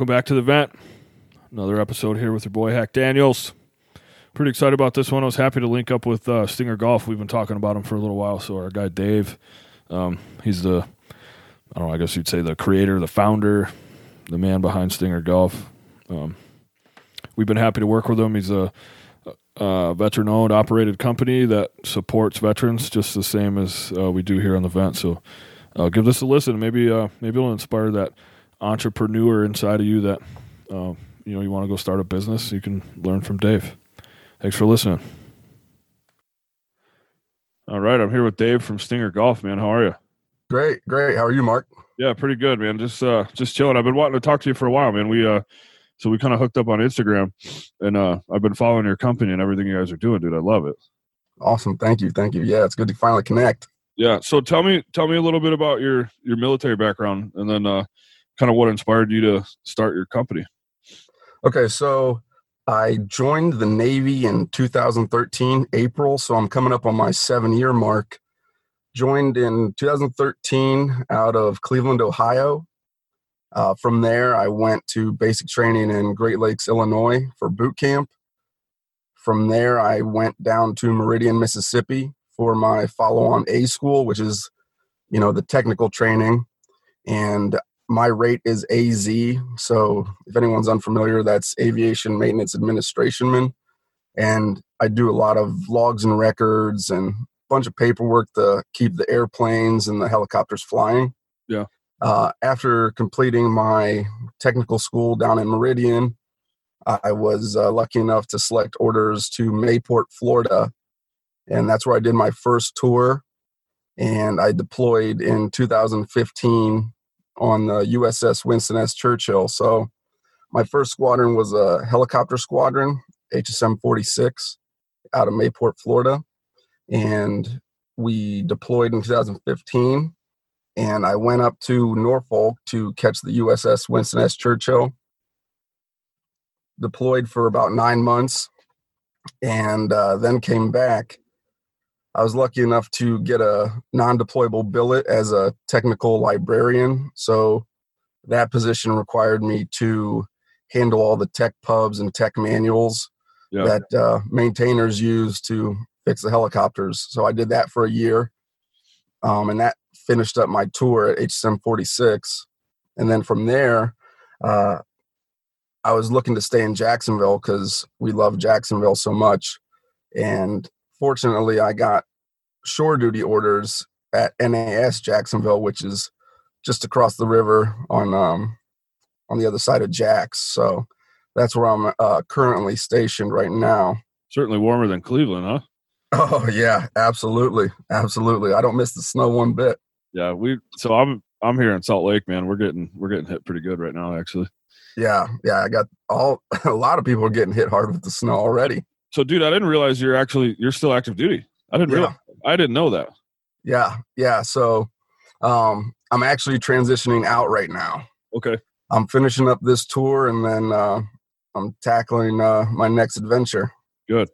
Welcome back to the vent. Another episode here with your boy Hack Daniels. Pretty excited about this one. I was happy to link up with uh, Stinger Golf. We've been talking about him for a little while. So our guy Dave, um, he's the I don't know. I guess you'd say the creator, the founder, the man behind Stinger Golf. Um, we've been happy to work with him. He's a, a veteran-owned, operated company that supports veterans just the same as uh, we do here on the vent. So uh, give this a listen. Maybe uh, maybe it'll inspire that entrepreneur inside of you that uh, you know you want to go start a business. You can learn from Dave. Thanks for listening. All right, I'm here with Dave from Stinger Golf. Man, how are you? Great, great. How are you, Mark? Yeah, pretty good, man. Just uh, just chilling. I've been wanting to talk to you for a while, man. We uh, so we kind of hooked up on Instagram, and uh, I've been following your company and everything you guys are doing, dude. I love it. Awesome. Thank you. Thank you. Yeah, it's good to finally connect. Yeah. So tell me, tell me a little bit about your your military background, and then uh, kind of what inspired you to start your company. Okay, so I joined the Navy in 2013, April. So I'm coming up on my seven year mark. Joined in 2013 out of Cleveland, Ohio. Uh, from there, I went to basic training in Great Lakes, Illinois for boot camp. From there, I went down to Meridian, Mississippi for my follow on A school, which is, you know, the technical training. And my rate is AZ. So if anyone's unfamiliar, that's Aviation Maintenance Administrationman. And I do a lot of logs and records and a bunch of paperwork to keep the airplanes and the helicopters flying. Yeah. Uh, after completing my technical school down in Meridian, I was uh, lucky enough to select orders to Mayport, Florida. And that's where I did my first tour. And I deployed in 2015 on the USS Winston S. Churchill. So my first squadron was a helicopter squadron, HSM 46, out of Mayport, Florida. And we deployed in 2015. And I went up to Norfolk to catch the USS Winston S. Churchill. Deployed for about nine months and uh, then came back I was lucky enough to get a non deployable billet as a technical librarian. So that position required me to handle all the tech pubs and tech manuals yeah. that uh, maintainers use to fix the helicopters. So I did that for a year. Um, and that finished up my tour at HSM 46. And then from there, uh, I was looking to stay in Jacksonville because we love Jacksonville so much. And fortunately, I got shore duty orders at NAS Jacksonville, which is just across the river on um, on the other side of Jax. So that's where I'm uh, currently stationed right now. Certainly warmer than Cleveland, huh? Oh yeah, absolutely, absolutely. I don't miss the snow one bit. Yeah, we. So I'm I'm here in Salt Lake, man. We're getting we're getting hit pretty good right now, actually. Yeah, yeah. I got all a lot of people are getting hit hard with the snow already. So, dude, I didn't realize you're actually you're still active duty. I didn't yeah. realize. I didn't know that. Yeah, yeah. So, um, I'm actually transitioning out right now. Okay. I'm finishing up this tour and then uh, I'm tackling uh, my next adventure. Good.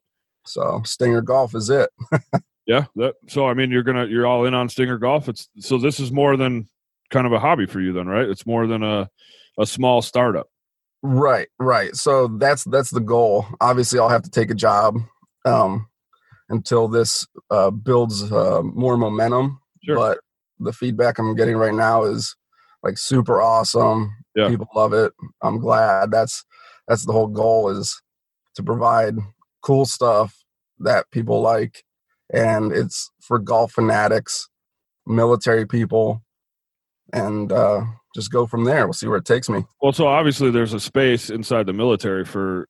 So Stinger Golf is it. yeah. That. So I mean, you're gonna you're all in on Stinger Golf. It's so this is more than kind of a hobby for you then, right? It's more than a a small startup. Right. Right. So that's that's the goal. Obviously, I'll have to take a job. Um, until this uh, builds uh, more momentum. Sure. But the feedback I'm getting right now is like super awesome. Yeah. People love it. I'm glad. That's that's the whole goal is to provide cool stuff that people like, and it's for golf fanatics, military people, and uh, just go from there. We'll see where it takes me. Well, so obviously there's a space inside the military for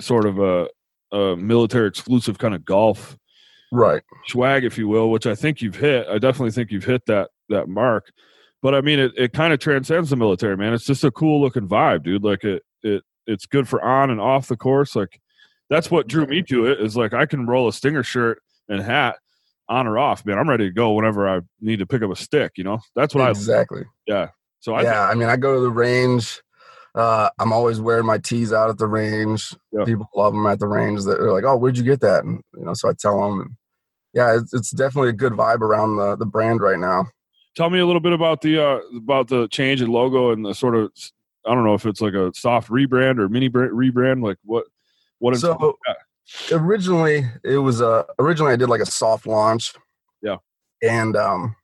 sort of a a military exclusive kind of golf right. swag if you will which i think you've hit. I definitely think you've hit that that mark. But i mean it, it kind of transcends the military man. It's just a cool looking vibe dude. Like it it it's good for on and off the course. Like that's what drew me to it is like i can roll a stinger shirt and hat on or off man. I'm ready to go whenever i need to pick up a stick you know? That's what exactly. i exactly. Yeah so I yeah i mean i go to the range uh, I'm always wearing my tees out at the range. Yeah. People love them at the range. They're like, "Oh, where'd you get that?" And you know, so I tell them. And, yeah, it's, it's definitely a good vibe around the the brand right now. Tell me a little bit about the uh, about the change in logo and the sort of I don't know if it's like a soft rebrand or mini brand, rebrand. Like what? What? So originally it was uh originally I did like a soft launch. Yeah. And um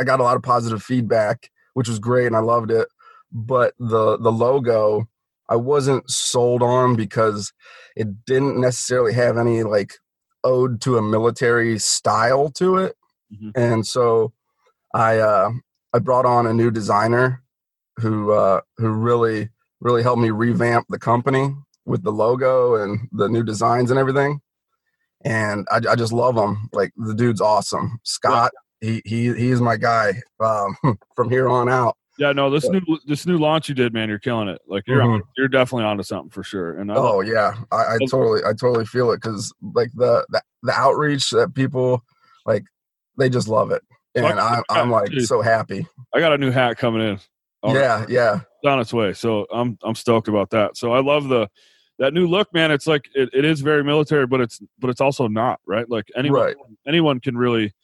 I got a lot of positive feedback, which was great and I loved it. But the the logo I wasn't sold on because it didn't necessarily have any like ode to a military style to it. Mhm. And so I uh I brought on a new designer who uh who really really helped me revamp the company with the logo and the new designs and everything. And I, I just love him. Like the dude's awesome. Scott, he he he's my guy um, from here on out. Yeah, no, this new this new launch you did, man, you're killing it. Like you're on, you're definitely onto something for sure. And I Oh yeah, I, I totally I totally feel it because like the, the the outreach that people like they just love it, I and I'm I'm like dude. so happy. I got a new hat coming in. All right. Yeah, yeah, It's on its way. So I'm I'm stoked about that. So I love the that new look, man. It's like it, it is very military, but it's but it's also not right. Like anyone Right. anyone can really,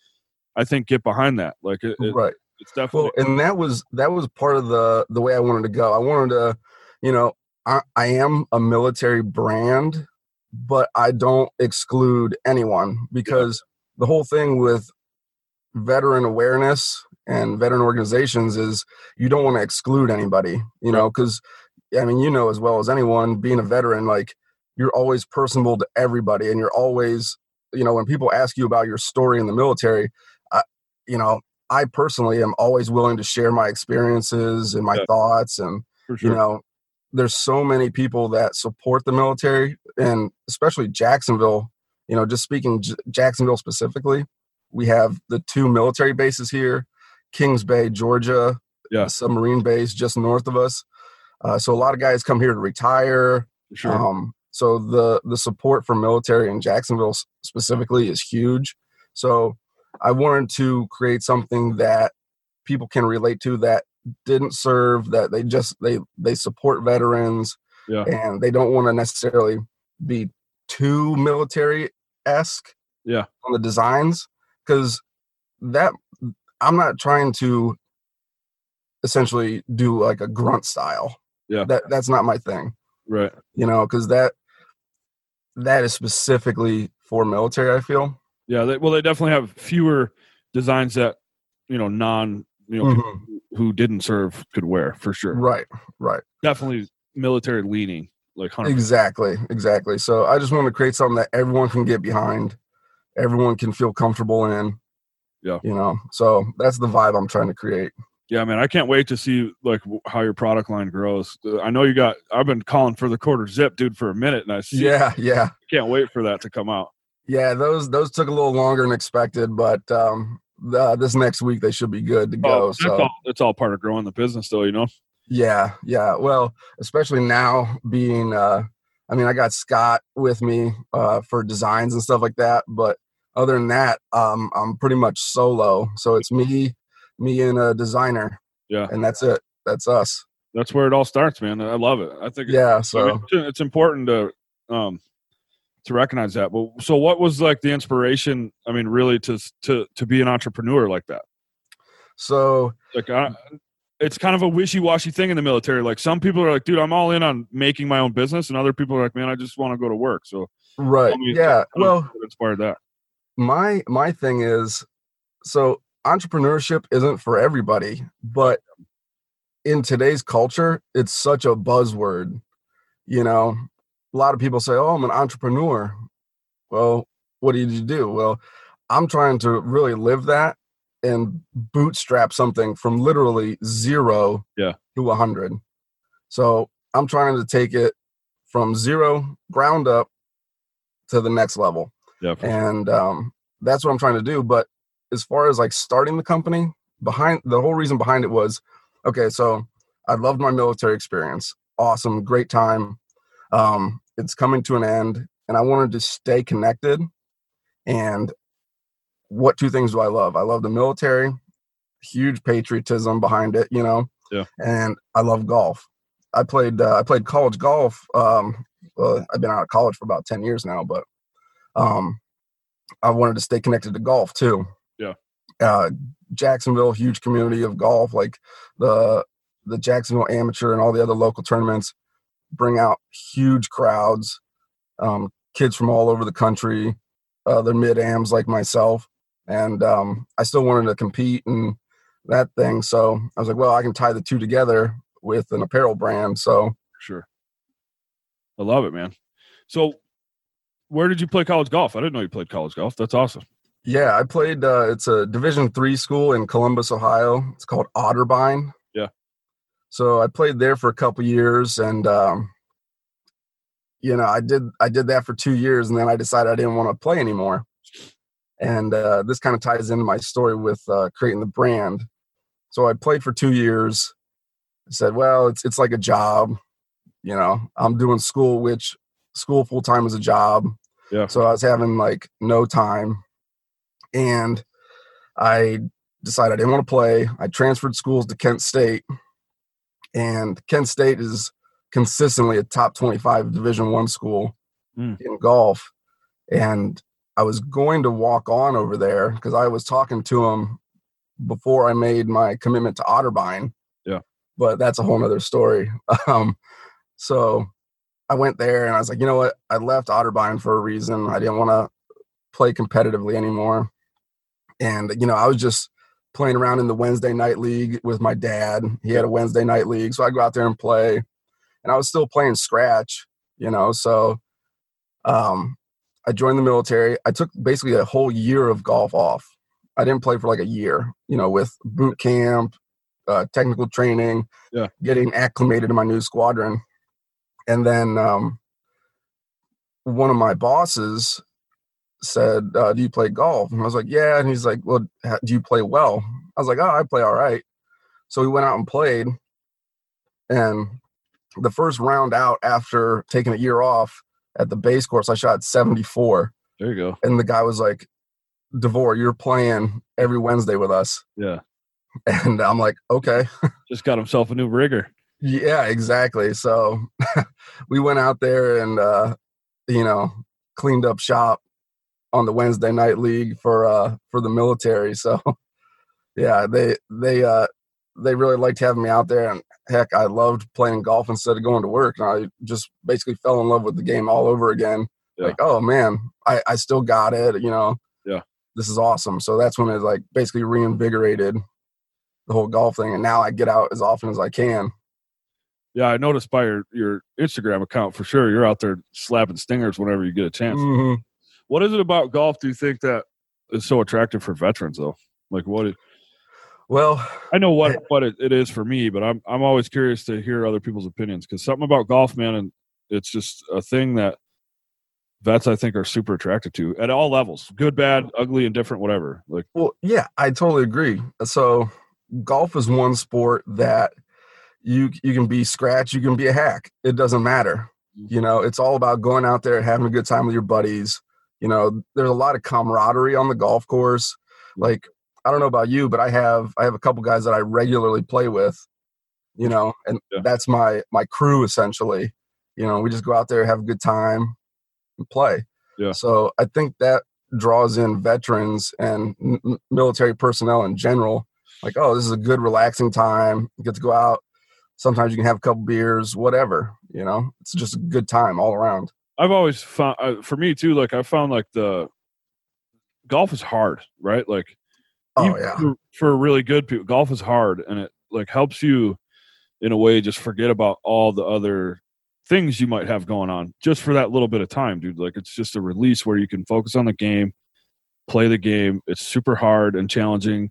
I think, get behind that. Like it, it- right. it's definitely Well, and that was that was part of the the way I wanted to go. I wanted to, you know, I, I am a military brand, but I don't exclude anyone because the whole thing with veteran awareness and veteran organizations is you don't want to exclude anybody, you know, because I mean, you know as well as anyone, being a veteran, like you're always personable to everybody, and you're always, you know, when people ask you about your story in the military, you know, I personally am always willing to share my experiences and my Yeah. thoughts, and sure. you know, there's so many people that support the military, and especially Jacksonville. You know, just speaking J- Jacksonville specifically, we have the two military bases here, Kings Bay, Georgia, Yeah. submarine base just north of us. Uh, so a lot of guys come here to retire. sure. Um, so the the support for military in Jacksonville specifically is huge. So I wanted to create something that people can relate to that didn't serve that they just they they support veterans Yeah. and they don't want to necessarily be too military esque Yeah. on the designs because that I'm not trying to essentially do like a grunt style. Yeah. That that's not my thing right. you know because that that is specifically for military i feel Yeah. They, well, they definitely have fewer designs that you know non you know people who didn't serve could wear for sure. right right Definitely military leaning. Like hundred. exactly exactly so i just want to create something that everyone can get behind everyone can feel comfortable in Yeah. you know so that's the vibe i'm trying to create Yeah, man, I can't wait to see like how your product line grows. Uh, I know you got. I've been calling for the quarter zip, dude, for a minute, and I see. yeah yeah can't wait for that to come out. Yeah those those took a little longer than expected but um uh, this next week they should be good to go Oh, so all. It's all part of growing the business, though. You know. Yeah, yeah. Well, especially now being uh I mean I got Scott with me uh for designs and stuff like that, but other than that, um I'm pretty much solo. So it's me, me and a designer. Yeah. And that's it. That's us. That's where it all starts, man. I love it. I think. Yeah, I mean, so it's- it's important to um to recognize that. But so, what was like the inspiration? I mean, really, to to to be an entrepreneur like that. so Like, I, it's kind of a wishy washy thing in the military. Like, some people are like, "Dude, I'm all in on making my own business," and other people are like, "Man, I just want to go to work." So, right. me- Yeah. Well, inspired that. my my thing is so entrepreneurship isn't for everybody but in today's culture it's such a buzzword you know a lot of people say oh i'm an entrepreneur well what did you do well i'm trying to really live that and bootstrap something from literally zero Yeah. to a hundred so i'm trying to take it from zero ground up to the next level Yeah, and um, that's what I'm trying to do. But as far as like starting the company, behind the whole reason behind it was, okay, so I loved my military experience, awesome, great time. Um, it's coming to an end, and I wanted to stay connected. And what two things do I love? I love the military, huge patriotism behind it, you know. Yeah. And I love golf. I played uh, I played college golf. Um, well, I've been out of college for about ten years now, but um, I wanted to stay connected to golf too. Yeah. Uh, Jacksonville, huge community of golf. Like the the Jacksonville Amateur and all the other local tournaments bring out huge crowds, um, kids from all over the country, uh, mid ams like myself, and um, I still wanted to compete and that thing. So I was like, well, I can tie the two together with an apparel brand. So Sure. I love it, man. So, where did you play college golf? I didn't know you played college golf. That's awesome. yeah, I played. Uh, it's a Division three school in Columbus, Ohio. It's called Otterbein. So I played there for a couple years, and um, you know, I did I did that for two years, and then I decided I didn't want to play anymore. And uh, this kind of ties into my story with uh, creating the brand. So I played for two years. I said, well, it's it's like a job. You know, I'm doing school, which school full time is a job. Yeah. So I was having like no time, and I decided I didn't want to play. I transferred schools to Kent State, and Kent State is consistently a top 25 Division One school Mm. in golf. And I was going to walk on over there because I was talking to him before I made my commitment to Otterbein. Yeah. But that's a whole nother story. Um, so I went there and I was like, you know what? I left Otterbein for a reason. I didn't want to play competitively anymore. And, you know, I was just playing around in the Wednesday night league with my dad. He had a Wednesday night league. So I go out there and play. And I was still playing scratch, you know. So um, I joined the military. I took basically a whole year of golf off. I didn't play for like a year, you know, with boot camp, uh, technical training, Yeah. getting acclimated to my new squadron. And then um, one of my bosses said, uh, "Do you play golf?" And I was like, "Yeah." And he's like, "Well, do you play well?" I was like, "Oh, I play all right." So we went out and played, and the first round out after taking a year off at the base course, I shot 74, There you go. and the guy was like, "Devore, you're playing every Wednesday with us," Yeah. and I'm like, "Okay." Just got himself a new rigger. Yeah, exactly. So we went out there and uh, you know, cleaned up shop on the Wednesday night league for uh for the military. So yeah, they they uh they really liked having me out there and heck I loved playing golf instead of going to work. And I just basically fell in love with the game all over again. Yeah. Like, oh man, I, I still got it, you know. Yeah. This is awesome. So that's when it like basically reinvigorated the whole golf thing. And now I get out as often as I can. Yeah, I noticed by your, your Instagram account for sure. You're out there slapping stingers whenever you get a chance. Mhm. What is it about golf do you think that is so attractive for veterans though? Like what it, Well, I know what eh, what it, it is for me, but I'm I'm always curious to hear other people's opinions because something about golf, man, and it's just a thing that vets I think are super attracted to at all levels, good, bad, ugly, indifferent, whatever. Like well, yeah, I totally agree. So, golf is one sport that you you can be scratch, you can be a hack. It doesn't matter. Mm-hmm. You know, it's all about going out there, having a good time with your buddies. You know, there's a lot of camaraderie on the golf course. Mm. Like, I don't know about you, but I have I have a couple guys that I regularly play with. You know, and Yeah. that's my my crew essentially. You know, we just go out there, have a good time, and play. Yeah. So I think that draws in veterans and m- military personnel in general. Like, oh, this is a good relaxing time. You get to go out. Sometimes you can have a couple beers, whatever. You know, it's just a good time all around. I've always found uh, for me too. Like I found like the golf is hard, right? Like Oh yeah, for, for really good people, golf is hard, and it like helps you in a way just forget about all the other things you might have going on just for that little bit of time, dude. Like it's just a release where you can focus on the game, play the game. It's super hard and challenging,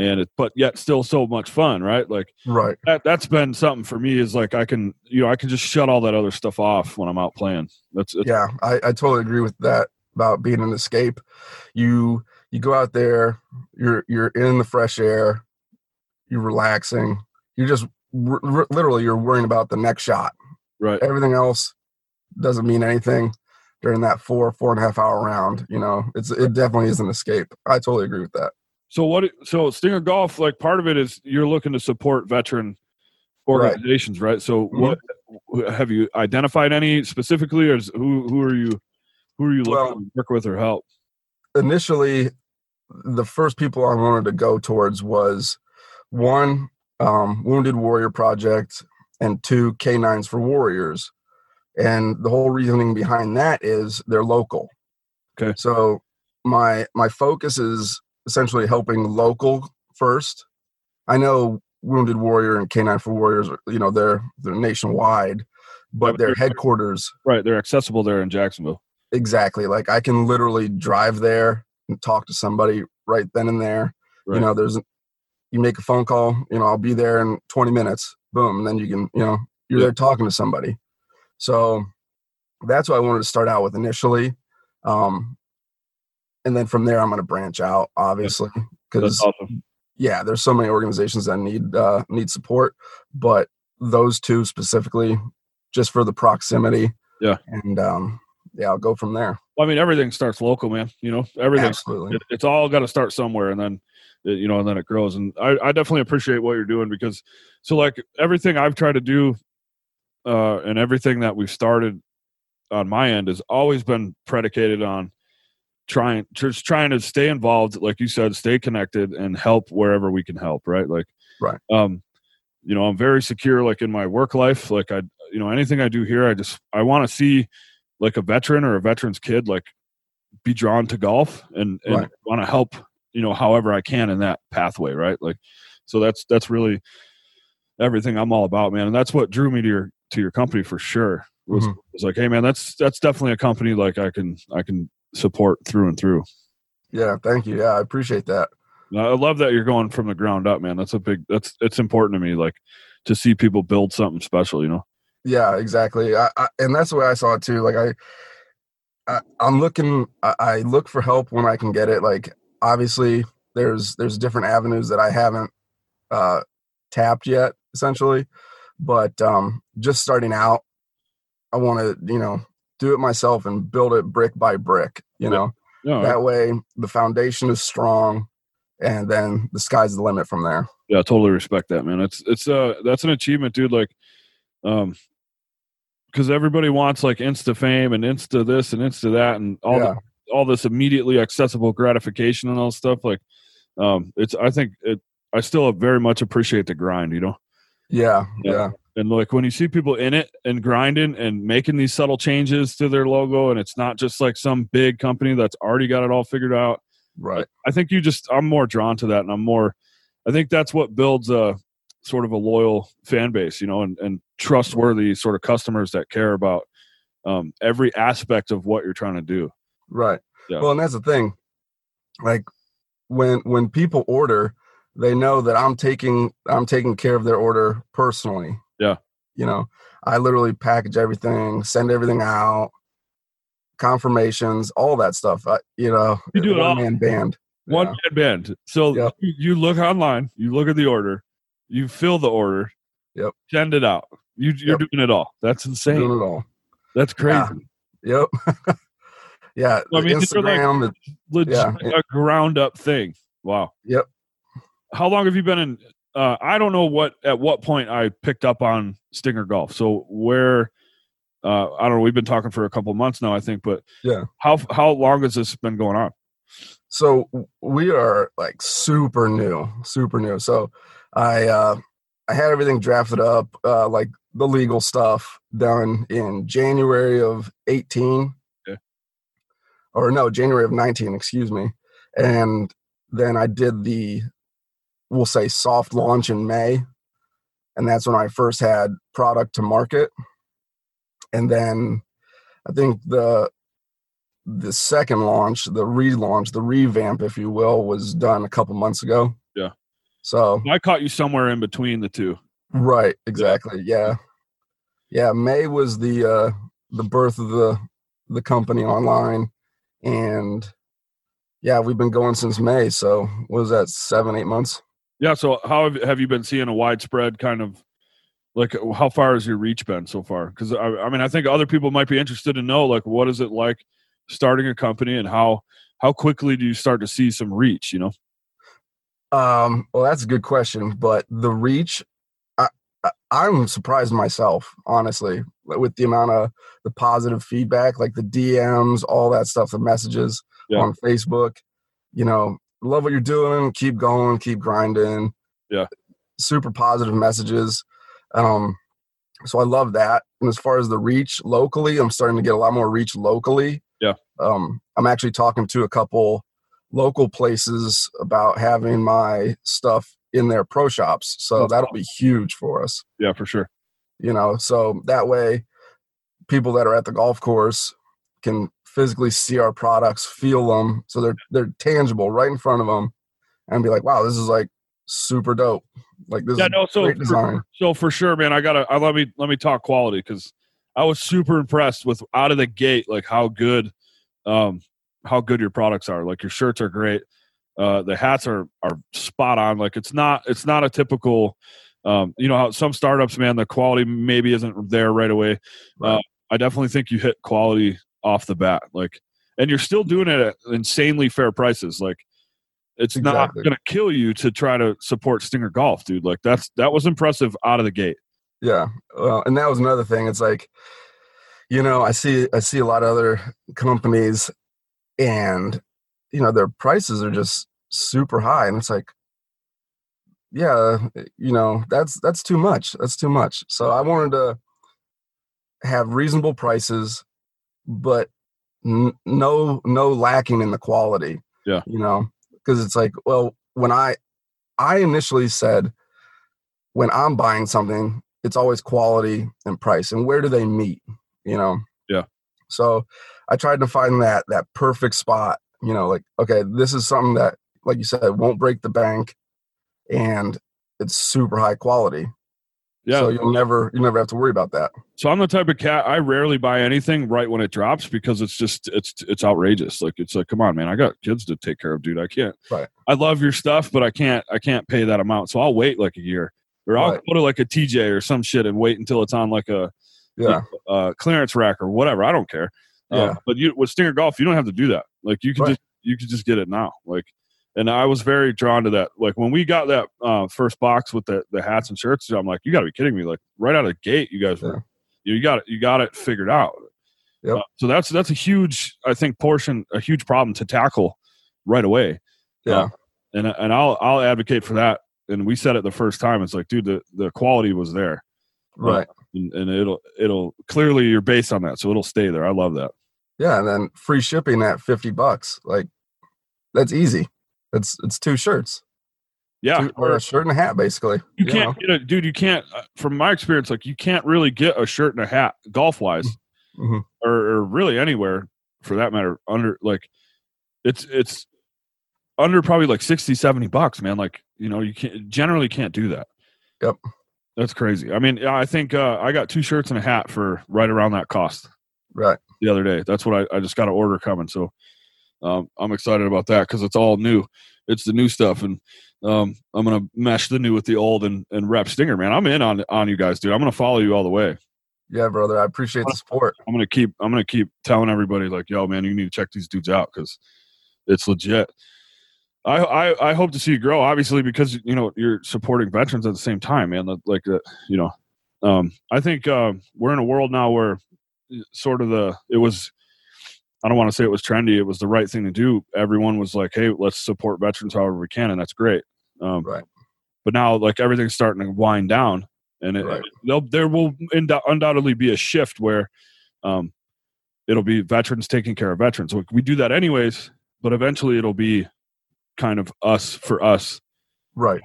and it but yet still so much fun, right? Like right. that that's been something for me is like I can you know I can just shut all that other stuff off when I'm out playing. That's Yeah, I, I totally agree with that about being an escape. You you go out there, you're you're in the fresh air, you're relaxing. You're just r- r- literally you're worrying about the next shot. right. Everything else doesn't mean anything during that four four and a half hour round. You know, it's it definitely is an escape. I totally agree with that. So what? So Stinger Golf, like part of it is you're looking to support veteran organizations, right? So Mm-hmm. what have you identified any specifically, or is, who who are you who are you looking Well- to work with or help? initially the first people I wanted to go towards was one um, Wounded Warrior Project, and two K9s for Warriors. And the whole reasoning behind that is they're local. Okay. So my my focus is essentially helping local first. I know Wounded Warrior and K9 for Warriors, are, you know, they're they're nationwide, but but their headquarters Right, they're accessible there in Jacksonville. exactly like I can literally drive there and talk to somebody right then and there. Right. You know, there's you make a phone call, you know, I'll be there in 20 minutes. Boom, and then you can, you know, you're Yeah. there talking to somebody. So that's what I wanted to start out with initially. Um and then from there I'm going to branch out obviously because awesome. yeah, there's so many organizations that need uh, need support, but those two specifically, just for the proximity. Yeah. and um, yeah, I'll go from there. Well, I mean, everything starts local, man. You know, everything. Absolutely. It, it's all got to start somewhere, and then it- you know, and then it grows. And I, I definitely appreciate what you're doing because, so like everything I've tried to do, uh, and everything that we've started on my end has always been predicated on trying just trying to stay involved like you said stay connected and help wherever we can help right like Right. um you know i'm very secure like in my work life like i you know anything i do here i just i want to see like a veteran or a veteran's kid like be drawn to golf and, and Right. want to help you know however i can in that pathway right like so that's that's really everything i'm all about man and that's what drew me to your to your company for sure was, Mhm. was like hey man that's that's definitely a company like i can i can support through and through Yeah, thank you. Yeah, I appreciate that. I love that you're going from the ground up, man. That's a big. That's it's important to me, like to see people build something special. You know. Yeah, exactly. I, I, and that's the way I saw it too. Like I, I I'm looking. I, I look for help when I can get it. Like obviously, there's there's different avenues that I haven't uh, tapped yet, essentially. But um, just starting out, I want to you know do it myself and build it brick by brick. You Yeah. know No, that way the foundation is strong, and then the sky's the limit from there. yeah, I totally respect that, man. It's it's uh that's an achievement, dude. Like, um, because everybody wants like insta fame and insta this and insta that and all yeah, the, all this immediately accessible gratification and all stuff. Like, um, it's I think it. I still very much appreciate the grind. You know. yeah, Yeah. yeah, And like when you see people in it and grinding and making these subtle changes to their logo, and it's not just like some big company that's already got it all figured out. right. I think you just I'm more drawn to that, and I'm more. I think that's what builds a sort of a loyal fan base, you know, and, and trustworthy sort of customers that care about um, every aspect of what you're trying to do. Right. Yeah. Well, and that's the thing. Like when when people order, they know that I'm taking I'm taking care of their order personally. Yeah. You know, I literally package everything, send everything out, confirmations, all that stuff. I, you know, You do it all. man band. One Yeah. man band. So Yep. you, look online, you look at the order, you fill the order, Yep. send it out. You, you're Yep. doing it all. That's insane. Doing it all. That's crazy. Yeah. Yep. yeah. I mean, are like- legit Yeah. a ground up thing. Wow. Yep. How long have you been in? Uh, I don't know what at what point I picked up on Stinger Golf. So where? Uh, I don't know. We've been talking for a couple months now, I think. But Yeah. how how long has this been going on? so we are like super new super new so i uh i had everything drafted up uh like the legal stuff done in january of 18 Okay. or no january of 19 excuse me and then i did the we'll say soft launch in may and that's when i first had product to market and then i think the the second launch, the relaunch, the revamp, if you will, was done a couple months ago. Yeah. So I caught you somewhere in between the two. right, exactly. Yeah. Yeah. May was the uh the birth of the the company online. And yeah, we've been going since May. So what was that, seven, eight months? Yeah. So how have, have you been seeing a widespread kind of like how far has your reach been so far? Because I, I mean, I think other people might be interested to know like what is it like starting a company and how how quickly do you start to see some reach? You know. Um, well, that's a good question, but the reach, I'm surprised myself, honestly, with the amount of the positive feedback, like the DMs, all that stuff, the messages Yeah. on Facebook. You know, love what you're doing. Keep going. Keep grinding. Yeah. super positive messages. Um, so I love that. And as far as the reach locally, I'm starting to get a lot more reach locally. Yeah. Um, I'm actually talking to a couple local places about having my stuff in their pro shops. So That's that'll be huge for us. Yeah, for sure. You know, so that way people that are at the golf course can physically see our products, feel them, so they're they're tangible right in front of them, and be like, "Wow, this is like super dope." Like this Yeah, is no. So great for, so for sure, man. I gotta. I, let me let me talk quality because I was super impressed with out of the gate, like how good, um, how good your products are. Like your shirts are great. Uh, the hats are are spot on. Like it's not it's not a typical. Um, you know how some startups, man, the quality maybe isn't there right away. Uh, I definitely think you hit quality off the bat. Like, and you're still doing it at insanely fair prices. Like, it's not going to kill you to try to support Stinger Golf, dude. Like, that's that was impressive out of the gate. Yeah. Well, and that was another thing. It's like, you know, I see I see a lot of other companies, and you know their prices are just super high, and it's like, yeah, you know, that's that's too much. That's too much. So I wanted to have reasonable prices, but n- no no lacking in the quality. Yeah. You know, because it's like, well, when I I initially said when I'm buying something, it's always quality and price, and where do they meet? You know. Yeah. So I tried to find that that perfect spot. You know, like okay, this is something that, like you said, won't break the bank, and it's super high quality. Yeah. So you'll never you never have to worry about that. So I'm the type of cat I rarely buy anything right when it drops because it's just it's it's outrageous. Like it's like, come on, man, I got kids to take care of, dude. I can't. Right. I love your stuff, but I can't I can't pay that amount. So I'll wait like a year, or I'll Right. go to like a TJ or some shit and wait until it's on like a Yeah. uh, clearance rack or whatever. I don't care. Uh, Yeah. but you with Stinger Golf, you don't have to do that. Like you can Right. just you can just get it now. Like, and I was very drawn to that. Like when we got that uh, first box with the the hats and shirts, I'm like, you got to be kidding me! Like right out of the gate, you guys were you got it you got it figured out. Yep. Uh, so that's that's a huge I think portion a huge problem to tackle right away. Yeah. Uh, and and I'll I'll advocate for that. And we said it the first time. It's like, dude, the the quality was there right. and, and it'll it'll clearly you're based on that, so it'll stay there. I love that. Yeah, and then free shipping at fifty bucks. Like that's easy. It's it's two shirts, Yeah, two, or a shirt and a hat, basically. you know? can't get a dude. You can't, uh, from my experience, like you can't really get a shirt and a hat golf wise, Mhm. or, or really anywhere for that matter. Under like, it's it's under probably like 60 70 bucks man like you know you can't generally can't do that Yep. that's crazy i mean yeah, i think uh, i got two shirts and a hat for right around that cost Right. the other day. That's what I, I just got an order coming. So um, I'm excited about that because it's all new. It's the new stuff, and um, I'm gonna mesh the new with the old and, and rep Stinger, man. I'm in on on you guys, dude. I'm gonna follow you all the way. Yeah, brother. I appreciate the support. I'm gonna keep I'm gonna keep telling everybody like, yo, man, you need to check these dudes out because it's legit. I, I I hope to see you grow, obviously, because you know you're supporting veterans at the same time, man. Like uh, you know, um, I think uh, we're in a world now where sort of the it was I don't want to say it was trendy. It was the right thing to do. Everyone was like, "Hey, let's support veterans however we can," and that's great. Um, Right. But now, like everything's starting to wind down, and it, Right. there will undoubtedly be a shift where um, it'll be veterans taking care of veterans. Like, we do that anyways, but eventually it'll be kind of us for us. Right.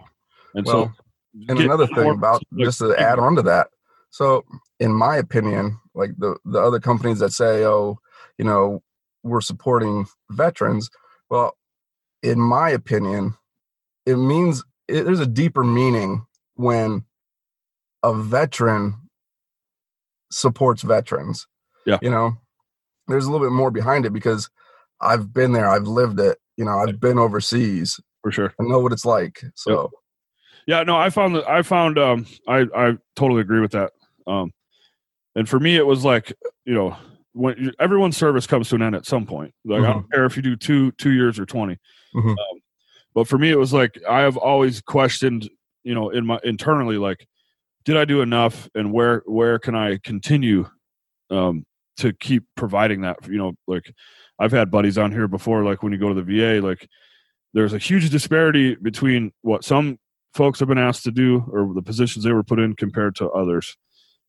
And Well, so, And another thing about like, just to add on to that. So, in my opinion, like the the other companies that say, "Oh, you know, we're supporting veterans," well, in my opinion, it means it, there's a deeper meaning when a veteran supports veterans. Yeah. You know, there's a little bit more behind it because I've been there, I've lived it. You know, I've been overseas. for sure. I know what it's like. So, Yeah, no, I found that I found um I I totally agree with that. Um and for me it was like, you know, when everyone's service comes to an end at some point. Like I don't care if you do 2 2 years or 20. Mhm. Um, but for me it was like I have always questioned, you know, in my internally like did I do enough and where where can I continue um to keep providing that, you know, like I've had buddies on here before like when you go to the VA like there's a huge disparity between what some folks have been asked to do or the positions they were put in compared to others.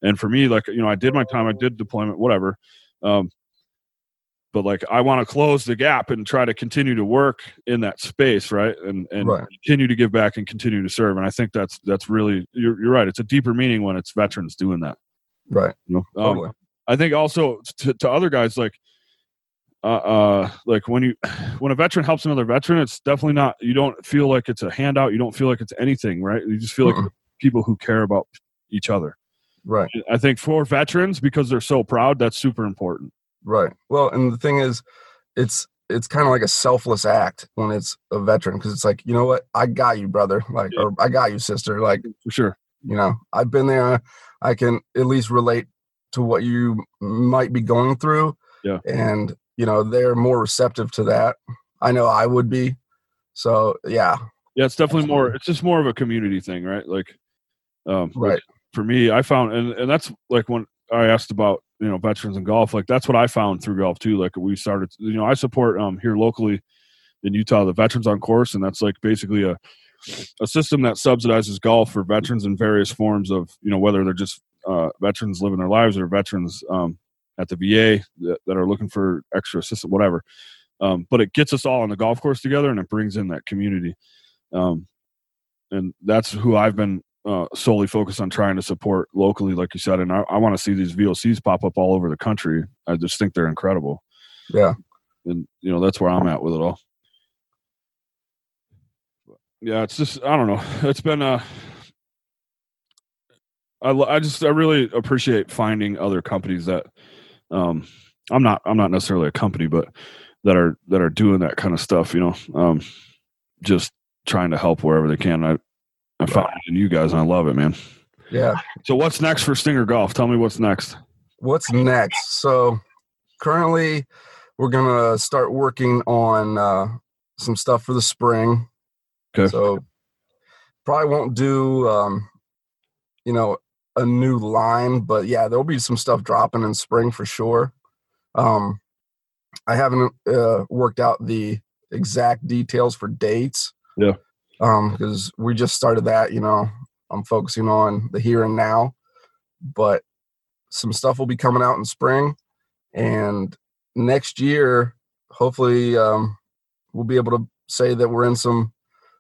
And for me, like you know, I did my time, I did deployment, whatever. Um, but like I want to close the gap and try to continue to work in that space, right? And and Right. continue to give back and continue to serve. And I think that's that's really you're you're right. It's a deeper meaning when it's veterans doing that. Right. You know, Um, Totally. I think also to, to other guys like uh, uh like when you when a veteran helps another veteran, it's definitely not you don't feel like it's a handout, you don't feel like it's anything, right? You just feel like Mm-mm. people who care about each other. Right. I think for veterans because they're so proud, that's super important. Right. Well, and the thing is, it's it's kind of like a selfless act when it's a veteran because it's like, you know what, I got you, brother. Like, Yeah. or I got you, sister. Like, For sure. you know, I've been there. I can at least relate to what you might be going through. Yeah. And you know, they're more receptive to that. I know I would be. So yeah. Yeah, it's definitely more it's just more of a community thing, right? Like um like, Right. For me, I found and, and that's like when I asked about, you know, veterans and golf, like that's what I found through golf too. Like we started you know, I support um here locally in Utah the Veterans on Course and that's like basically a a system that subsidizes golf for veterans in various forms of, you know, whether they're just uh, veterans living their lives or veterans um, at the VA that, that are looking for extra assistance, whatever. Um, but it gets us all on the golf course together and it brings in that community. Um, and that's who I've been uh, solely focused on trying to support locally, like you said. And I, I want to see these VOCs pop up all over the country. I just think they're incredible. Yeah. And, you know, that's where I'm at with it all. Yeah, it's just, I don't know. It's been, uh, I, I just, I really appreciate finding other companies that, um, I'm not, I'm not necessarily a company, but that are, that are doing that kind of stuff, you know, um, just trying to help wherever they can. I, I found it in you guys and I love it, man. Yeah. So what's next for Stinger Golf? Tell me what's next. What's next? So currently we're gonna start working on uh some stuff for the spring. Okay. So probably won't do um you know a new line, but yeah, there'll be some stuff dropping in spring for sure. Um I haven't uh worked out the exact details for dates. Yeah. Um because we just started that, you know. I'm focusing on the here and now. But some stuff will be coming out in spring and next year hopefully um, we'll be able to say that we're in some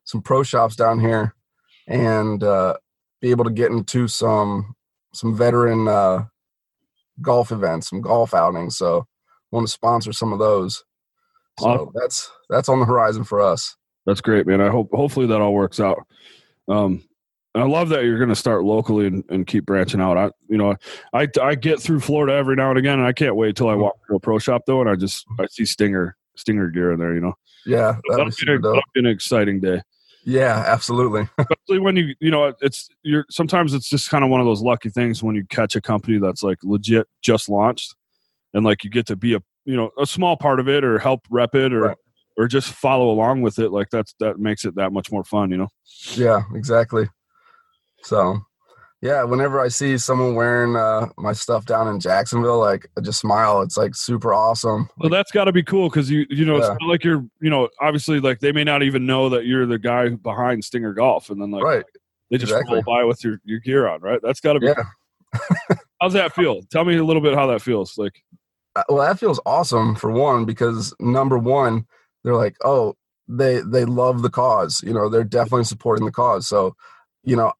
some pro shops down here and uh, be able to get into some some veteran uh, golf events some golf outings so want to sponsor some of those so Awesome. that's that's on the horizon for us That's great, man. I hope hopefully that all works out. Um, I love that you're going to start locally and, and keep branching out. I, you know, I I get through Florida every now and again, and I can't wait till I walk to a pro shop though, and I just I see Stinger Stinger gear in there. You know, yeah that'll be be, an, that'll be an exciting day. yeah absolutely Especially when you you know it's you're sometimes it's just kind of one of those lucky things when you catch a company that's like legit just launched, and like you get to be a you know a small part of it or help rep it or. Right. Or just follow along with it, like that's that makes it that much more fun, you know. Yeah, exactly. So, yeah, whenever I see someone wearing uh, my stuff down in Jacksonville, like I just smile. It's like super awesome. Well, that's got to be cool because you you know it's Yeah. not like you're you know obviously like they may not even know that you're the guy behind Stinger Golf, and then like right. they just exactly. roll by with your your gear on, right? That's got to be. Yeah. How's that feel? Tell me a little bit how that feels. Like, Uh, Well, that feels awesome for one because number one, they're like, oh, they they love the cause. You know, they're definitely supporting the cause. So, you know,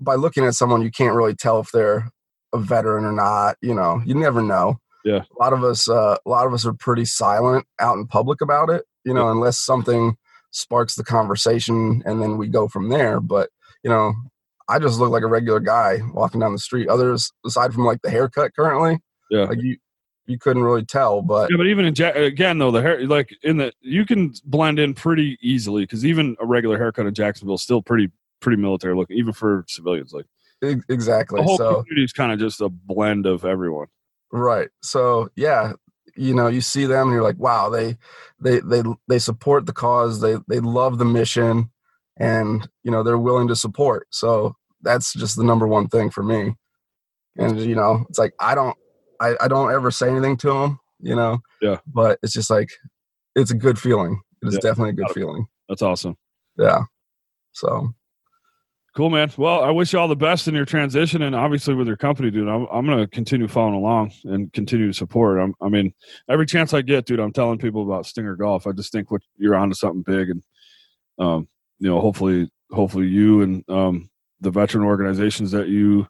by looking at someone, you can't really tell if they're a veteran or not. You know, you never know. Yeah. A lot of us, uh, a lot of us are pretty silent out in public about it. You know, unless something sparks the conversation, and then we go from there. But you know, I just look like a regular guy walking down the street. Others, aside from like the haircut currently, Yeah. like you, you couldn't really tell. But yeah, but even in ja- again though the hair like in the you can blend in pretty easily because even a regular haircut in Jacksonville is still pretty pretty military looking, even for civilians. Like exactly. the whole So community is kind of just a blend of everyone. right. So yeah, you know, you see them and you're like, wow, they they they they support the cause. They they love the mission, and you know they're willing to support. So that's just the number one thing for me. And you know, it's like I don't I I don't ever say anything to them. You know. Yeah. But it's just like it's a good feeling. It is Yeah. definitely a good feeling. That's awesome. Yeah. So Cool, man. Well, I wish you all the best in your transition, and obviously with your company, dude. I'm I'm gonna continue following along and continue to support. I'm, I mean, every chance I get, dude, I'm telling people about Stinger Golf. I just think what you're onto something big, and um, you know, hopefully, hopefully you and um, the veteran organizations that you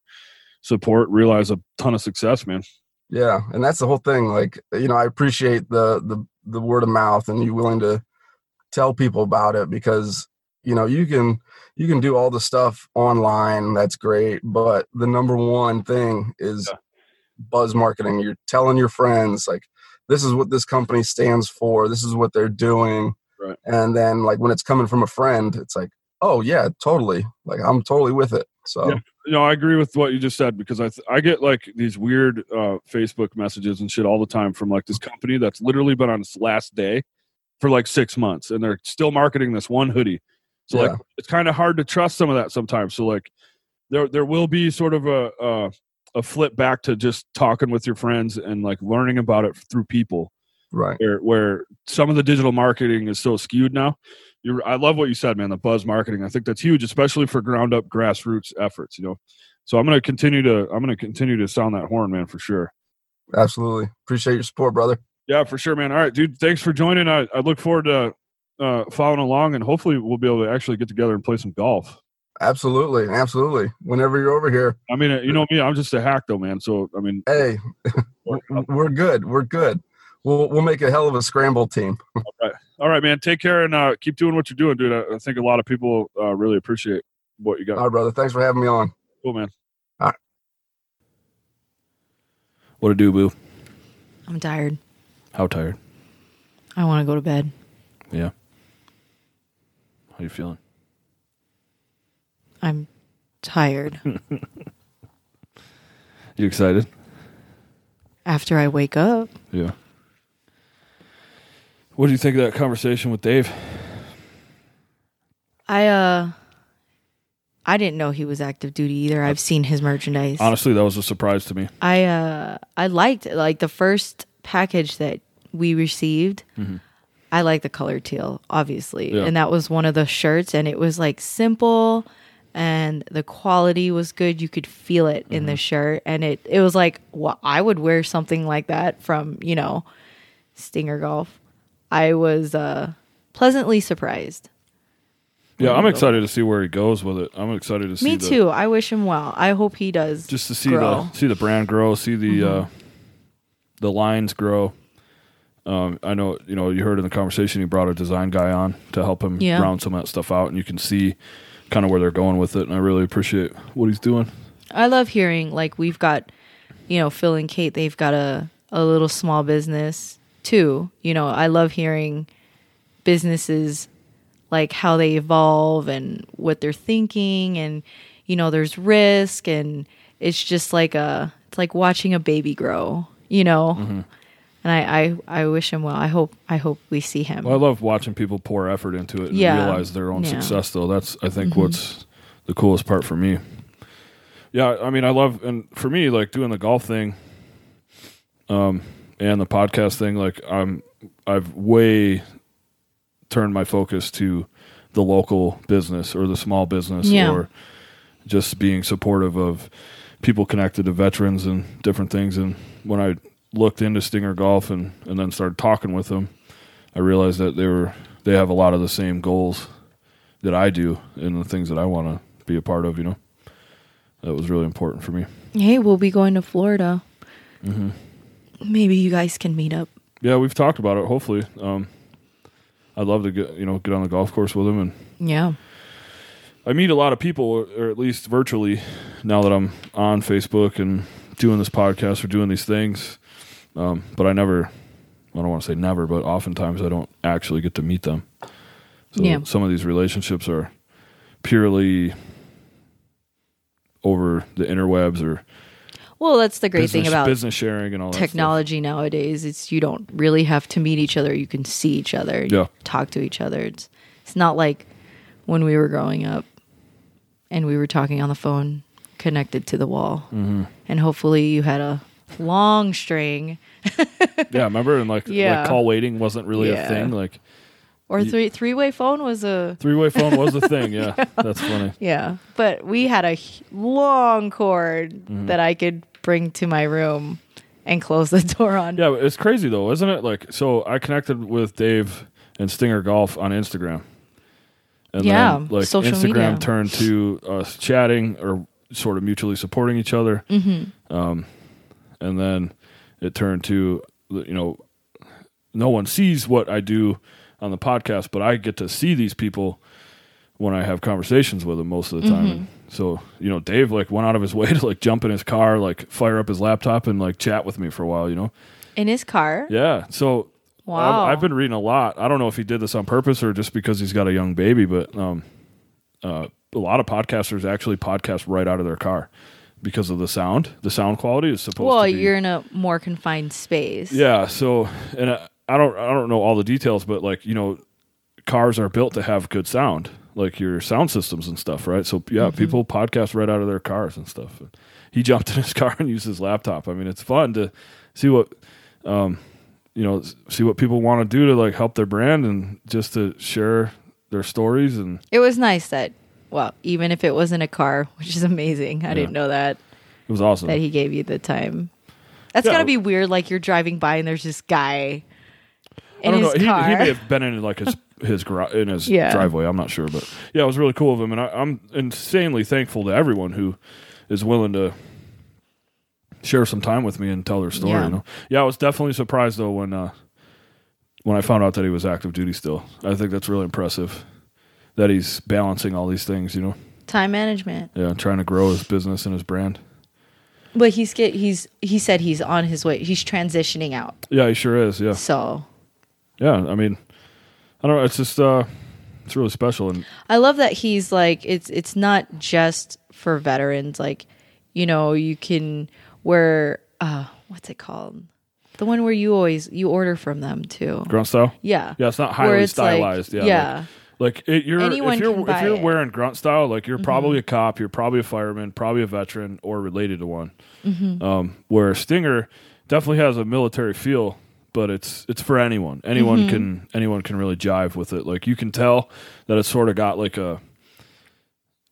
support realize a ton of success, man. Yeah, and that's the whole thing. Like, you know, I appreciate the the the word of mouth and you willing to tell people about it because you know you can you can do all the stuff online that's great but the number one thing is yeah. buzz marketing you're telling your friends like this is what this company stands for this is what they're doing right. and then like when it's coming from a friend it's like oh yeah totally like i'm totally with it so yeah. No i agree with what you just said because i th- i get like these weird uh facebook messages and shit all the time from like this company that's literally been on its last day for like six months and they're still marketing this one hoodie so yeah. like it's kind of hard to trust some of that sometimes. So like there there will be sort of a, a a flip back to just talking with your friends and like learning about it through people. Right. Where where some of the digital marketing is so skewed now. You're, I love what you said, man. The buzz marketing. I think that's huge, especially for ground up grassroots efforts. You know, so I'm going to continue to I'm going to continue to sound that horn, man, for sure. Absolutely, appreciate your support, brother. Yeah, for sure, man. All right, dude. Thanks for joining. I, I look forward to uh, following along, and hopefully we'll be able to actually get together and play some golf. Absolutely, absolutely. Whenever you're over here. I mean, you know me, I'm just a hack though, man. So I mean, hey, we're good. We're good. We'll we'll make a hell of a scramble team. All right, all right, man. Take care and uh, keep doing what you're doing, dude. I, I think a lot of people uh, really appreciate what you got. All right, brother. Thanks for having me on. Cool, man. All right. What to do, boo? I'm tired. How tired? I want to go to bed. Yeah. How you feeling? I'm tired. you excited? After I wake up. Yeah. What do you think of that conversation with Dave? I uh I didn't know he was active duty either. I've seen his merchandise. Honestly, that was a surprise to me. I uh I liked like the first package that we received. Mm-hmm. I like the color teal, obviously. Yeah. And that was one of the shirts and it was like simple and the quality was good. You could feel it in mm-hmm. the shirt and it it was like well, I would wear something like that from, you know, Stinger Golf. I was uh pleasantly surprised. Yeah, I'm excited to see where he goes with it. I'm excited to see. Me the, too. I wish him well. I hope he does. Just to see grow. the see the brand grow, see the mm-hmm. uh, the lines grow. Um, I know you know you heard in the conversation he brought a design guy on to help him yeah. round some of that stuff out, and you can see kind of where they're going with it. And I really appreciate what he's doing. I love hearing like we've got, you know, Phil and Kate. They've got a a little small business too. You know, I love hearing businesses like how they evolve and what they're thinking, and you know, there's risk, and it's just like a it's like watching a baby grow. You know. Mm-hmm and I, I, I wish him well. I hope I hope we see him. Well, I love watching people pour effort into it and yeah. realize their own yeah. success. Though that's I think mm-hmm. what's the coolest part for me. Yeah, I mean, I love and for me, like doing the golf thing, um, and the podcast thing. Like I'm, I've way turned my focus to the local business or the small business yeah. or just being supportive of people connected to veterans and different things. And when I looked into Stinger Golf and, and then started talking with them, I realized that they were they have a lot of the same goals that I do and the things that I want to be a part of. You know, that was really important for me. Hey, we'll be going to Florida. Mm-hmm. Maybe you guys can meet up. Yeah, we've talked about it. Hopefully, um, I'd love to get you know get on the golf course with them and yeah. I meet a lot of people, or at least virtually, now that I'm on Facebook and doing this podcast or doing these things. Um, but I never, I don't want to say never, but oftentimes I don't actually get to meet them. So yeah. some of these relationships are purely over the interwebs or well, that's the great business, thing about business sharing and all technology nowadays. It's you don't really have to meet each other. You can see each other, yeah. talk to each other. It's it's not like when we were growing up and we were talking on the phone connected to the wall. Mm-hmm. And hopefully you had a long string. yeah, remember and like yeah. like call waiting wasn't really yeah. a thing. Like Or three three way phone was a Three way phone was a thing. Yeah, that's funny. yeah, but we had a long cord Mm-hmm. that I could bring to my room and close the door on. Yeah, it's crazy though, isn't it? Like, so I connected with Dave and Stinger Golf on Instagram. And Yeah, then, like social Instagram media. turned to us chatting or sort of mutually supporting each other. Mm-hmm. Um, and then it turned to you know, no one sees what I do on the podcast, but I get to see these people when I have conversations with them most of the time. Mm-hmm. And so, you know, Dave like went out of his way to like jump in his car, like fire up his laptop and like chat with me for a while, you know? In his car. Yeah. So Wow. I've, I've been reading a lot. I don't know if he did this on purpose or just because he's got a young baby, but um, uh, a lot of podcasters actually podcast right out of their car because of the sound. The sound quality is supposed Well, to be. Well, you're in a more confined space. Yeah. So, and I, I don't, I don't know all the details, but like you know, cars are built to have good sound, like your sound systems and stuff, right? So yeah, Mm-hmm. people podcast right out of their cars and stuff. He jumped in his car and used his laptop. I mean, it's fun to see what, um, you know, see what people want to do to like help their brand and just to share their stories and It was nice that, well, even if it wasn't a car, which is amazing. I didn't know that it was awesome. that he gave you the time. That's Yeah. gotta be weird. Like you're driving by and there's this guy I in don't his know. He, he may have been in like his his gar- in his Yeah. driveway. I'm not sure, but yeah, it was really cool of him, and I, I'm insanely thankful to everyone who is willing to share some time with me and tell their story. Yeah. You know, yeah, I was definitely surprised though when uh, when I found out that he was active duty still. I think that's really impressive that he's balancing all these things. You know, Time management. yeah, trying to grow his business and his brand. But he's get he's he said he's on his way. He's transitioning out. Yeah, he sure is. Yeah, So yeah. I mean, I don't know. It's just uh, it's really special and I love that he's like it's it's not just for veterans. Like, you know, you can wear uh what's it called? The one where you always you order from them too. grunt style. Yeah. Yeah, it's not Where highly it's like- stylized. yeah, yeah. Like, like it, you're Anyone if you're if you're it. Mm-hmm. wearing grunt style, like you're probably a cop, you're probably a fireman, probably a veteran, or related to one. Mm-hmm. Um, where Stinger definitely has a military feel, but it's it's for anyone. Anyone Mm-hmm. can anyone can really jive with it. Like you can tell that it's sort of got like a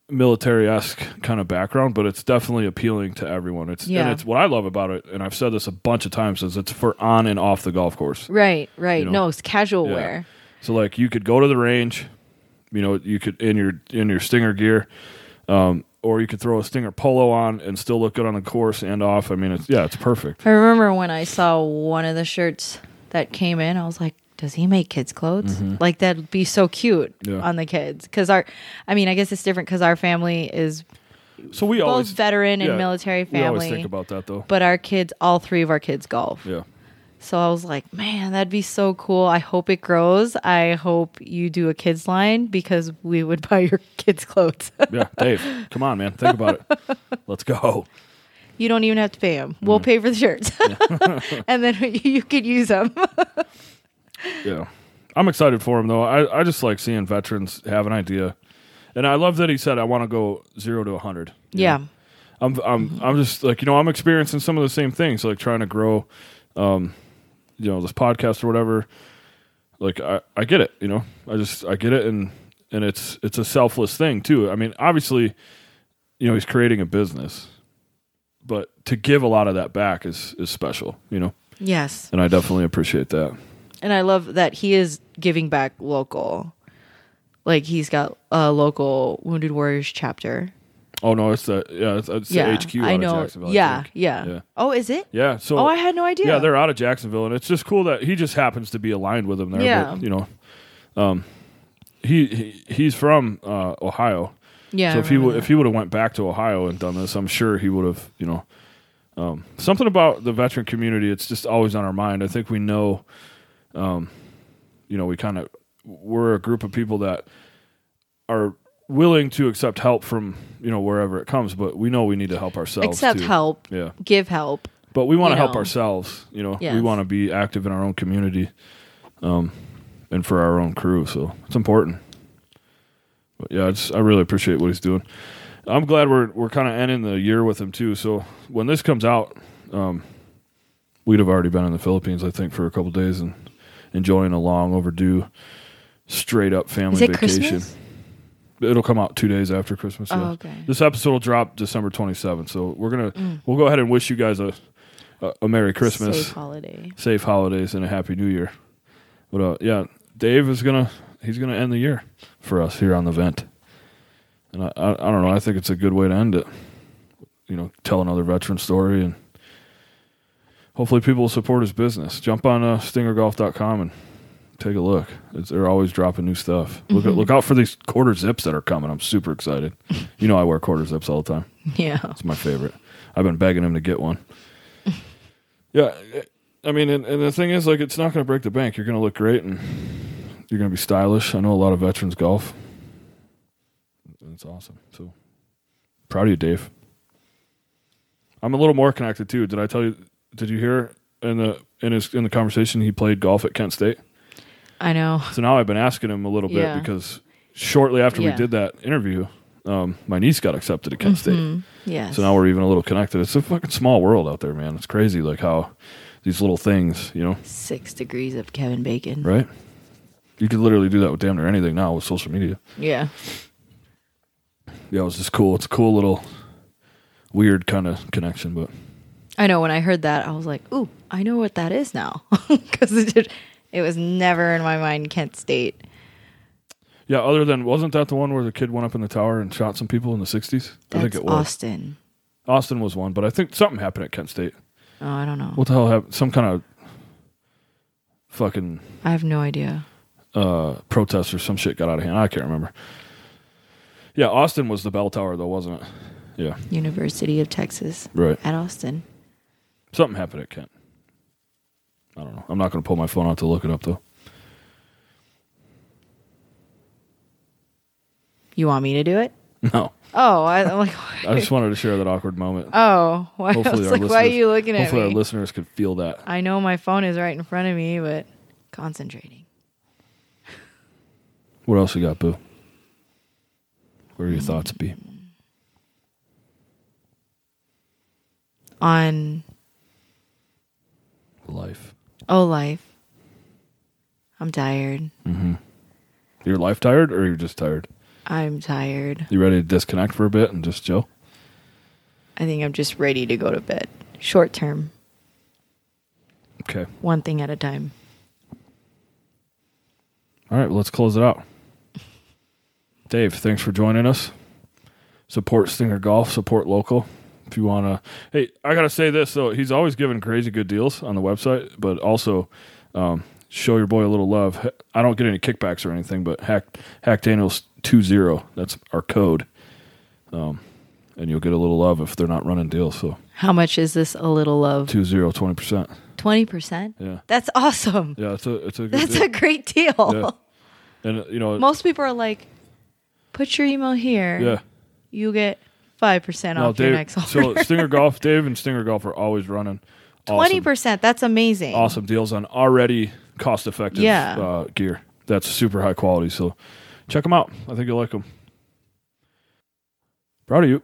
military esque kind of background, but it's definitely appealing to everyone. It's Yeah. and it's what I love about it, and I've said this a bunch of times, is it's for on and off the golf course. Right, right. You know, no, it's casual yeah. wear. So like you could go to the range, you know, you could in your in your stinger gear, um, or you could throw a stinger polo on and still look good on the course and off. I mean, it's yeah, it's perfect. I remember when I saw one of the shirts that came in, I was like, does he make kids clothes? Like that'd be so cute Mm-hmm. Yeah. on the kids. Cause our, I mean, I guess it's different because our family is So we both always veteran and yeah, military We always think about that though. but our kids, all three of our kids golf. Yeah, So I was like, man, that'd be so cool. I hope it grows. I hope you do a kids line because we would buy your kids clothes. yeah. Dave, come on, man, think about it. Let's go. you don't even have to pay them. We'll pay for the shirts, and then you could use them. Yeah, I'm excited for him though. I I just like seeing veterans have an idea, and I love that he said I want to go zero to hundred. yeah. I'm I'm I'm just like you know I'm experiencing some of the same things like trying to grow, um, you know this podcast or whatever. Like I I get it, you know. I just I get it, and and it's it's a selfless thing too. I mean, obviously, you know he's creating a business, but to give a lot of that back is is special, you know. Yes. And I definitely appreciate that. And I love that he is giving back local. Like he's got a local Wounded Warriors chapter. Oh no, it's the yeah, it's, it's yeah, the HQ. out I of know. Jacksonville, I yeah, think. yeah, yeah, Oh, is it? yeah. So oh, I had no idea. Yeah, they're out of Jacksonville, and it's just cool that he just happens to be aligned with them there. Yeah. But, you know, um, he, he he's from uh, Ohio, yeah. so I if he would if he would have went back to Ohio and done this, I'm sure he would have. You know, um, something about the veteran community. It's just always on our mind. I think we know, um, you know, we kind of we're a group of people that are willing to accept help from you know wherever it comes, but we know we need to help ourselves. accept too. help, Yeah. give help. But we want to help know. ourselves. You know, we want to be active in our own community, um, and for our own crew. So it's important. But yeah, it's, I really appreciate what he's doing. I'm glad we're we're kind of ending the year with him too. So when this comes out, um, we'd have already been in the Philippines, I think, for a couple days and enjoying a long overdue straight up family vacation. Christmas? It'll come out two days after Christmas. Oh, okay. This episode will drop December 27th, so we're gonna Mm. we'll go ahead and wish you guys a a, a Merry Christmas, Safe holiday. safe holidays, and a Happy New Year. But uh, yeah, Dave is gonna he's gonna end the year for us here on the vent, and I, I I don't know. I think it's a good way to end it. You know, tell another veteran story, and hopefully people will support his business. Jump on uh, StingerGolf.com and take a look. It's, they're always dropping new stuff. Look Mm-hmm. look out for these quarter zips that are coming. I'm super excited. you know, I wear quarter zips all the time. Yeah. It's my favorite. I've been begging him to get one. yeah, I mean, and, and the thing is, like, it's not going to break the bank. You're going to look great and you're going to be stylish. I know a lot of veterans golf. It's awesome. So proud of you, Dave. I'm a little more connected too. Did I tell you? Did you hear in the in his in the conversation he played golf at Kent State? I know. So now I've been asking him a little bit Yeah. because shortly after we did that interview, um, my niece got accepted at Kent State. Mm, yes. So now we're even a little connected. It's a fucking small world out there, man. It's crazy, like how these little things, you know, Six degrees of Kevin Bacon. right? You could literally do that with damn near anything now with social media. Yeah. Yeah, it was just cool. It's a cool little weird kind of connection, but I know. When I heard that, I was like, "Ooh, I know what that is now," because it did, it was never in my mind. Kent State. yeah. Other than wasn't that the one where the kid went up in the tower and shot some people in the '60s? I think it was. Austin. Austin was one, but I think something happened at Kent State. Oh, I don't know. What the hell happened? Some kind of fucking I have no idea. uh, protest or some shit got out of hand. I can't remember. Yeah, Austin was the bell tower though, wasn't it? Yeah, University of Texas right. at Austin. Something happened at Kent. I don't know. I'm not going to pull my phone out to look it up though. You want me to do it? No, Oh, I, oh I'm like. I just wanted to share that awkward moment. Oh, why, I Hopefully, was our like, why are you looking at hopefully me? our listeners could feel that. I know my phone is right in front of me, but concentrating. What else you got, Boo? Where are your thoughts be? On Life. Oh life. I'm tired. Mm-hmm. You're life tired, or you're just tired? I'm tired. You ready to disconnect for a bit and just chill? I think I'm just ready to go to bed. Short term, Okay. one thing at a time. All right, well, let's close it out. Dave, thanks for joining us. Support Stinger Golf, support local. If you want to, hey, I got to say this, though. He's always giving crazy good deals on the website, but also um, show your boy a little love. I don't get any kickbacks or anything, but Hack, Hack Daniels 20, that's our code. Um, and you'll get a little love if they're not running deals. So How much is this a little love? 20, 20%. 20%? Yeah. That's awesome. Yeah, it's a, it's a good That's deal. a great deal. Yeah. And, you know, Most people are like, put your email here. yeah. You get 5% No, off your Dave, next so. Stinger Golf, Dave and Stinger Golf are always running Twenty awesome, percent. That's amazing. awesome deals on already cost effective Yeah. uh, gear. That's super high quality. So check them out. I think you'll like them. Proud of you.